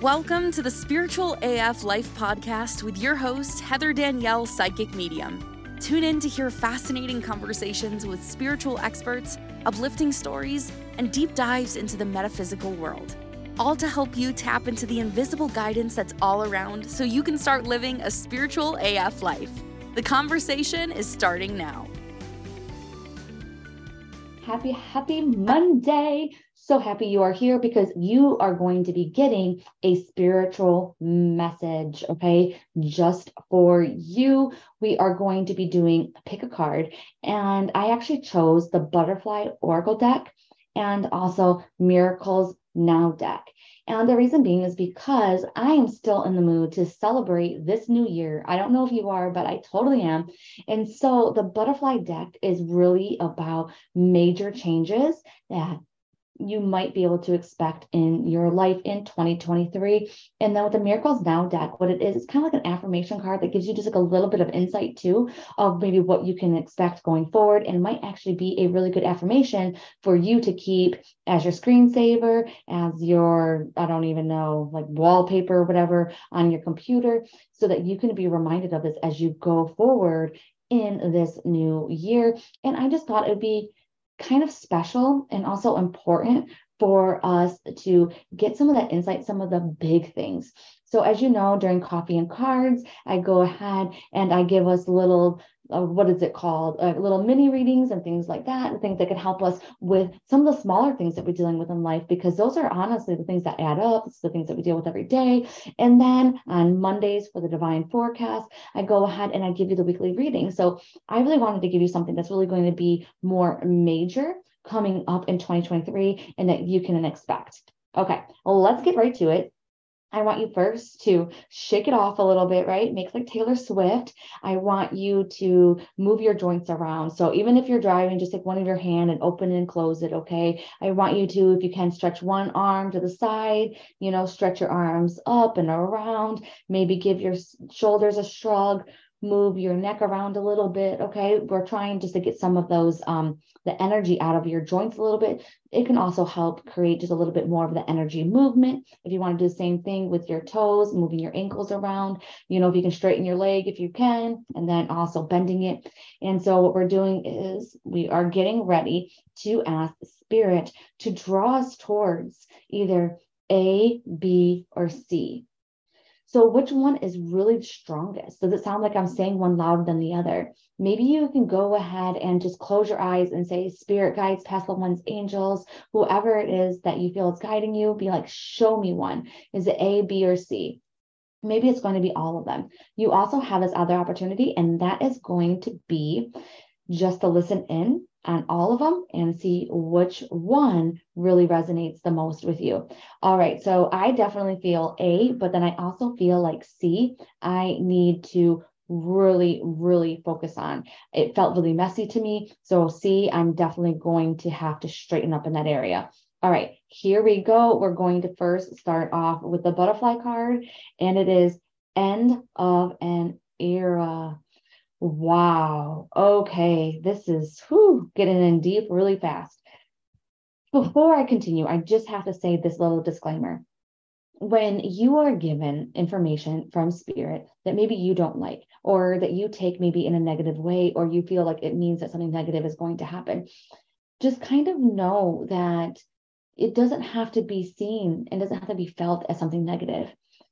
Welcome to the Spiritual AF Life Podcast with your host, Heather Danielle, Psychic Medium. Tune in to hear fascinating conversations with spiritual experts, uplifting stories, and deep dives into the metaphysical world. All to help you tap into the invisible guidance that's all around so you can start living a spiritual AF life. The conversation is starting now. Happy, happy Monday. So happy you are here because you are going to be getting a spiritual message, okay? Just for you. We are going to be doing pick a card. And I actually chose the Butterfly Oracle deck and also Miracles Now deck. And the reason being is because I am still in the mood to celebrate this new year. I don't know if you are, but I totally am. And so the butterfly deck is really about major changes that you might be able to expect in your life in 2023. And then with the Miracles Now deck, what it is, it's kind of like an affirmation card that gives you just like a little bit of insight too of maybe what you can expect going forward. And might actually be a really good affirmation for you to keep as your screensaver, as your, I don't even know, like wallpaper or whatever on your computer, so that you can be reminded of this as you go forward in this new year. And I just thought it would be kind of special and also important for us to get some of that insight, some of the big things. So, as you know, during coffee and cards, I go ahead and I give us little uh, what is it called? Uh, little mini readings and things like that, and things that can help us with some of the smaller things that we're dealing with in life, because those are honestly the things that add up. It's the things that we deal with every day. And then on Mondays for the divine forecast, I go ahead and I give you the weekly reading. So I really wanted to give you something that's really going to be more major coming up in 2023 and that you can expect. Okay, well, let's get right to it. I want you first to shake it off a little bit, right? Make like Taylor Swift. I want you to move your joints around. So even if you're driving, just take one of your hand and open and close it, okay? I want you to, if you can, stretch one arm to the side, you know, stretch your arms up and around, maybe give your shoulders a shrug, move your neck around a little bit. Okay. We're trying just to get some of those, um, the energy out of your joints a little bit. It can also help create just a little bit more of the energy movement. If you want to do the same thing with your toes, moving your ankles around, you know, if you can straighten your leg if you can, and then also bending it. And so what we're doing is we are getting ready to ask spirit to draw us towards either A, B, or C. So, which one is really strongest? Does it sound like I'm saying one louder than the other? Maybe you can go ahead and just close your eyes and say, Spirit guides, past loved ones, angels, whoever it is that you feel is guiding you, be like, show me one. Is it A, B, or C? Maybe it's going to be all of them. You also have this other opportunity, and that is going to be just to listen in on all of them and see which one really resonates the most with you. All right, so I definitely feel A, but then I also feel like C, I need to really, really focus on. It felt really messy to me. So, C, I'm definitely going to have to straighten up in that area. All right, here we go. We're going to first start off with the butterfly card, and it is end of an era. Wow. Okay. This is whew, getting in deep really fast. Before I continue, I just have to say this little disclaimer. When you are given information from spirit that maybe you don't like, or that you take maybe in a negative way, or you feel like it means that something negative is going to happen, just kind of know that it doesn't have to be seen and doesn't have to be felt as something negative.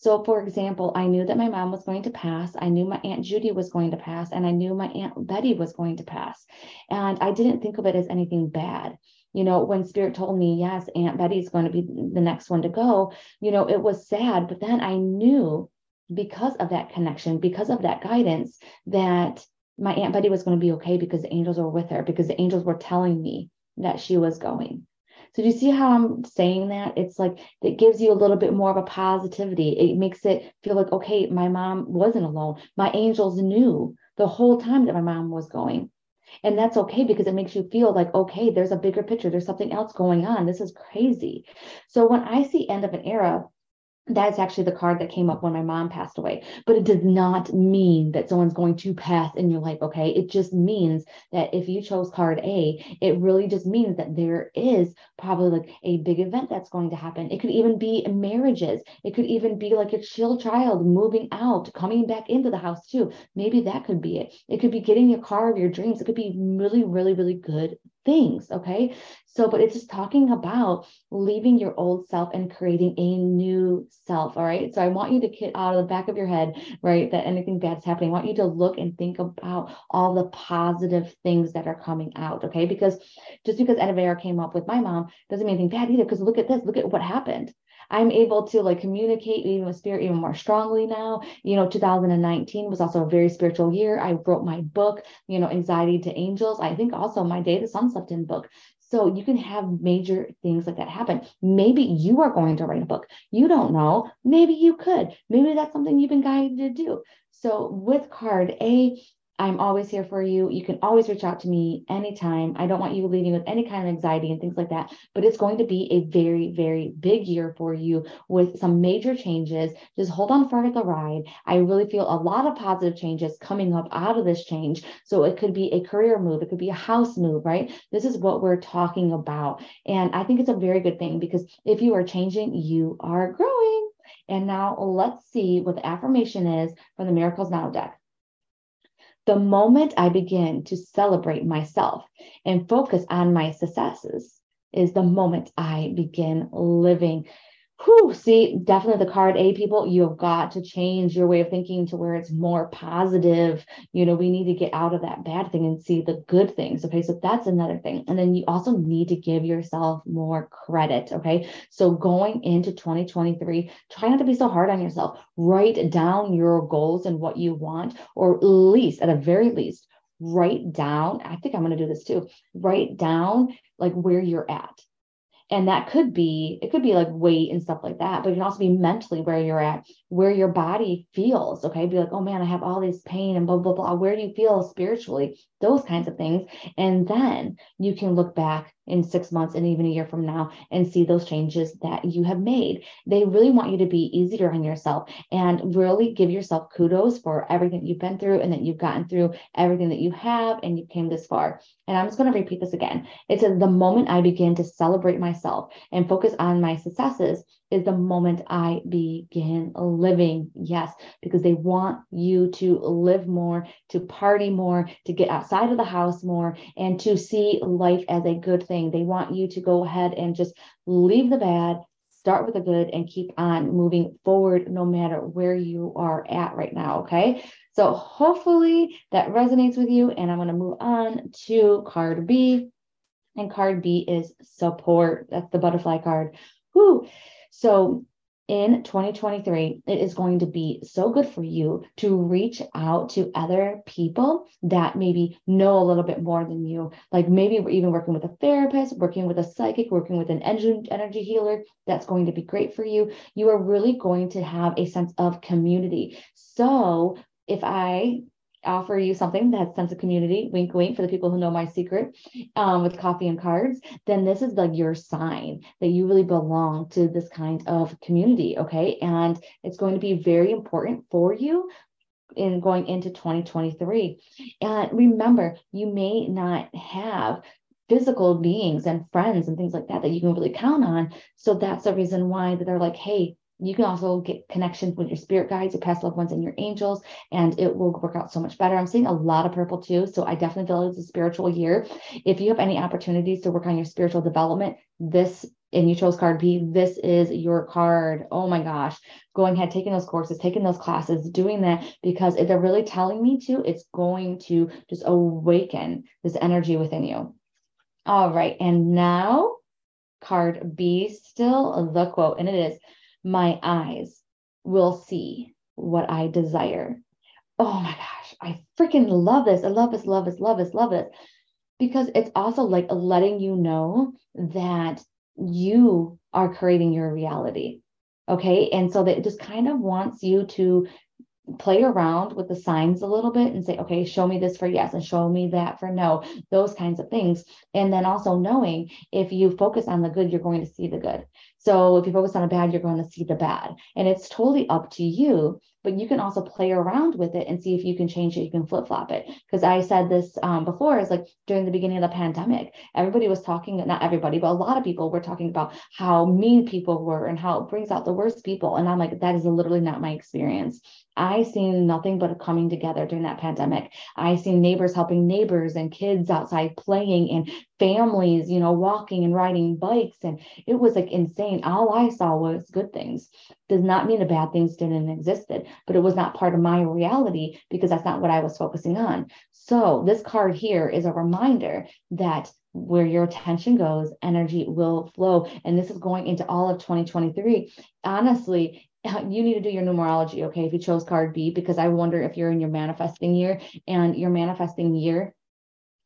So, for example, I knew that my mom was going to pass. I knew my Aunt Judy was going to pass, and I knew my Aunt Betty was going to pass. And I didn't think of it as anything bad. You know, when Spirit told me, yes, Aunt Betty's going to be the next one to go, you know, it was sad. But then I knew because of that connection, because of that guidance, that my Aunt Betty was going to be okay because the angels were with her, because the angels were telling me that she was going. So do you see how I'm saying that? It's like it gives you a little bit more of a positivity. It makes it feel like, okay, my mom wasn't alone. My angels knew the whole time that my mom was going. And that's okay because it makes you feel like, okay, there's a bigger picture. There's something else going on. This is crazy. So when I see end of an era, that's actually the card that came up when my mom passed away. But it does not mean that someone's going to pass in your life, okay? It just means that if you chose card A, it really just means that there is probably like a big event that's going to happen. It could even be marriages. It could even be like a chill child moving out, coming back into the house too. Maybe that could be it. It could be getting your car of your dreams. It could be really, really, really good things. Okay. So, but it's just talking about leaving your old self and creating a new self. All right. So I want you to get out of the back of your head, right, that anything bad's happening. I want you to look and think about all the positive things that are coming out. Okay. Because just because end of an era came up with my mom doesn't mean anything bad either. Because look at this, look at what happened. I'm able to like communicate even with spirit even more strongly now. You know, 2019 was also a very spiritual year. I wrote my book, you know, Anxiety to Angels. I think also my Day the Sun Slept In book. So you can have major things like that happen. Maybe you are going to write a book. You don't know. Maybe you could. Maybe that's something you've been guided to do. So with card A, I'm always here for you. You can always reach out to me anytime. I don't want you leaving with any kind of anxiety and things like that, but it's going to be a very, very big year for you with some major changes. Just hold on for the ride. I really feel a lot of positive changes coming up out of this change. So it could be a career move, it could be a house move, right? This is what we're talking about. And I think it's a very good thing because if you are changing, you are growing. And now let's see what the affirmation is from the Miracles Now deck. The moment I begin to celebrate myself and focus on my successes is the moment I begin living Whew, see, definitely the card A people, you have got to change your way of thinking to where it's more positive. You know, we need to get out of that bad thing and see the good things. Okay. So that's another thing. And then you also need to give yourself more credit. Okay. So going into 2023, try not to be so hard on yourself. Write down your goals and what you want, or at least, at a very least, write down. I think I'm going to do this too. Write down like where you're at and that could be it could be like weight and stuff like that but it can also be mentally where you're at where your body feels okay be like oh man i have all this pain and blah blah blah where do you feel spiritually those kinds of things and then you can look back in six months and even a year from now and see those changes that you have made. They really want you to be easier on yourself and really give yourself kudos for everything you've been through and that you've gotten through everything that you have and you came this far. And I'm just going to repeat this again. It says, the moment I begin to celebrate myself and focus on my successes, is the moment I begin living. Yes, because they want you to live more, to party more, to get outside of the house more, and to see life as a good thing. They want you to go ahead and just leave the bad, start with the good, and keep on moving forward no matter where you are at right now. Okay. So hopefully that resonates with you. And I'm going to move on to card B. And card B is support. That's the butterfly card. Whoo so in 2023, it is going to be so good for you to reach out to other people that maybe know a little bit more than you. Like maybe we're even working with a therapist, working with a psychic, working with an energy healer. That's going to be great for you. You are really going to have a sense of community. So if I offer you something that sense of community, wink, wink, for the people who know my secret um, with coffee and cards, then this is like your sign that you really belong to this kind of community. Okay. And it's going to be very important for you in going into 2023. And remember, you may not have physical beings and friends and things like that that you can really count on. So that's the reason why they're like, hey, you can also get connections with your spirit guides, your past loved ones, and your angels, and it will work out so much better. I'm seeing a lot of purple too, so I definitely feel it's a spiritual year. If you have any opportunities to work on your spiritual development, this and you chose card B, this is your card. Oh my gosh, going ahead, taking those courses, taking those classes, doing that because if they're really telling me to, it's going to just awaken this energy within you. All right, and now card B, still the quote, and it is my eyes will see what I desire. Oh my gosh, I freaking love this. I love this, love this, love this, love this. Because it's also like letting you know that you are creating your reality. Okay. And so that it just kind of wants you to play around with the signs a little bit and say, okay, show me this for yes and show me that for no, those kinds of things. And then also knowing if you focus on the good, you're going to see the good. So if you focus on the bad, you're going to see the bad. And it's totally up to you, but you can also play around with it and see if you can change it. You can flip flop it. Because I said this um, before is like during the beginning of the pandemic, everybody was talking, not everybody, but a lot of people were talking about how mean people were and how it brings out the worst people. And I'm like, that is literally not my experience. I seen nothing but coming together during that pandemic. I seen neighbors helping neighbors and kids outside playing and families, you know, walking and riding bikes. And it was like insane. All I saw was good things. Does not mean the bad things didn't existed, but it was not part of my reality because that's not what I was focusing on. So this card here is a reminder that where your attention goes, energy will flow. And this is going into all of 2023. Honestly, you need to do your numerology, okay? If you chose card B, because I wonder if you're in your manifesting year and your manifesting year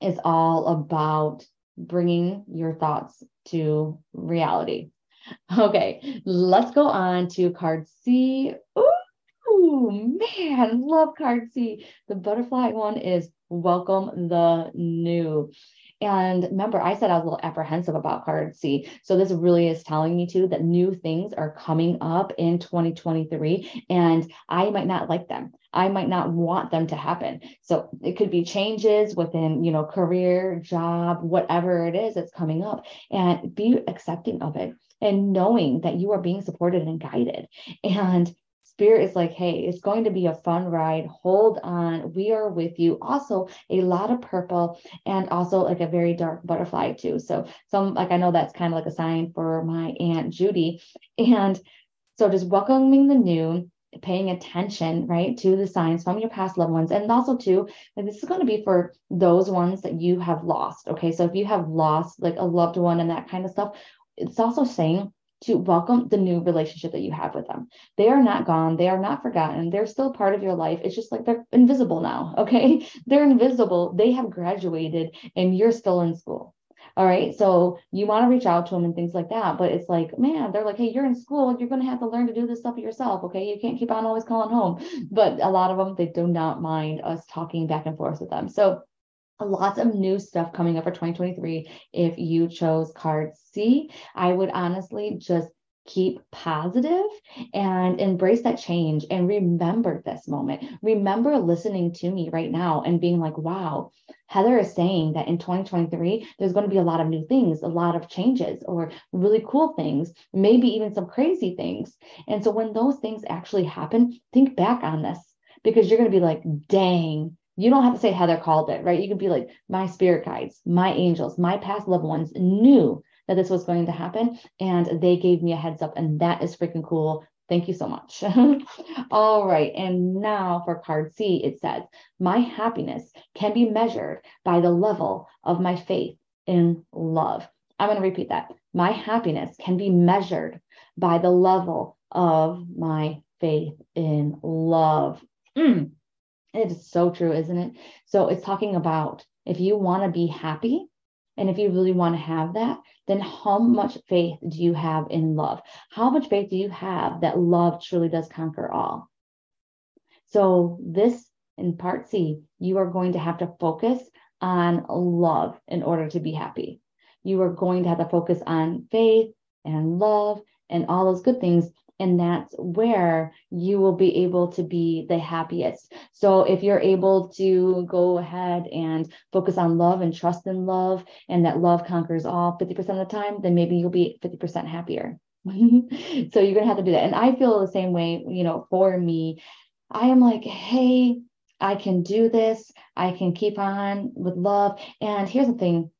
is all about bringing your thoughts to reality. Okay, let's go on to card C. Ooh, man, love card C. The butterfly one is welcome the new. And remember, I said I was a little apprehensive about card C. So this really is telling me too that new things are coming up in 2023 and I might not like them. I might not want them to happen. So it could be changes within, you know, career, job, whatever it is that's coming up and be accepting of it and knowing that you are being supported and guided. And Spirit is like, hey, it's going to be a fun ride. Hold on. We are with you. Also, a lot of purple and also like a very dark butterfly, too. So, some like I know that's kind of like a sign for my Aunt Judy. And so, just welcoming the new, paying attention, right, to the signs from your past loved ones. And also, too, this is going to be for those ones that you have lost. Okay. So, if you have lost like a loved one and that kind of stuff, it's also saying to welcome the new relationship that you have with them. They are not gone. They are not forgotten. They're still part of your life. It's just like they're invisible now. Okay. They're invisible. They have graduated and you're still in school. All right. So you want to reach out to them and things like that. But it's like, man, they're like, hey, you're in school. You're going to have to learn to do this stuff yourself. Okay. You can't keep on always calling home. But a lot of them, they do not mind us talking back and forth with them. So lots of new stuff coming up for 2023 if you chose card C. I would honestly just keep positive and embrace that change and remember this moment. Remember listening to me right now and being like, wow, Heather is saying that in 2023, there's going to be a lot of new things, a lot of changes, or really cool things, maybe even some crazy things. And so when those things actually happen, think back on this because you're going to be like, dang, you don't have to say Heather called it, right? You could be like, my spirit guides, my angels, my past loved ones knew that this was going to happen and they gave me a heads up. And that is freaking cool. Thank you so much. All right. And now for card C, it says, My happiness can be measured by the level of my faith in love. I'm going to repeat that. My happiness can be measured by the level of my faith in love. Mm. It is so true, isn't it? So it's talking about if you want to be happy and if you really want to have that, then how much faith do you have in love? How much faith do you have that love truly does conquer all? So, this in part C, you are going to have to focus on love in order to be happy. You are going to have to focus on faith and love and all those good things and that's where you will be able to be the happiest. So if you're able to go ahead and focus on love and trust in love and that love conquers all 50% of the time, then maybe you'll be 50% happier. so you're going to have to do that. And I feel the same way, you know, for me, I am like, hey, I can do this. I can keep on with love. And here's the thing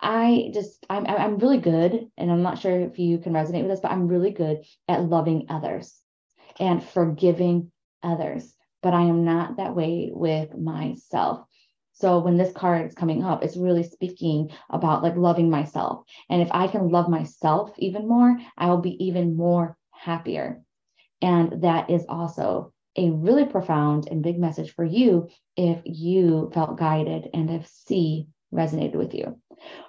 I just I'm I'm really good, and I'm not sure if you can resonate with this, but I'm really good at loving others and forgiving others. But I am not that way with myself. So when this card is coming up, it's really speaking about like loving myself. And if I can love myself even more, I will be even more happier. And that is also a really profound and big message for you if you felt guided and if C resonated with you.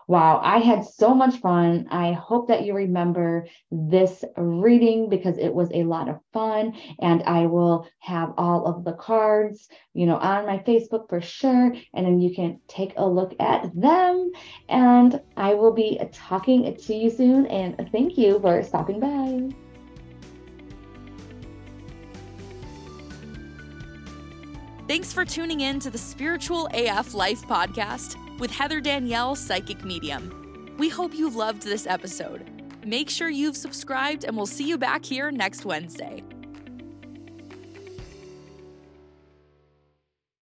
Wow, I had so much fun. I hope that you remember this reading because it was a lot of fun. And I will have all of the cards, you know, on my Facebook for sure. And then you can take a look at them. And I will be talking to you soon. And thank you for stopping by. Thanks for tuning in to the Spiritual AF Life podcast with Heather Danielle, Psychic Medium. We hope you loved this episode. Make sure you've subscribed, and we'll see you back here next Wednesday.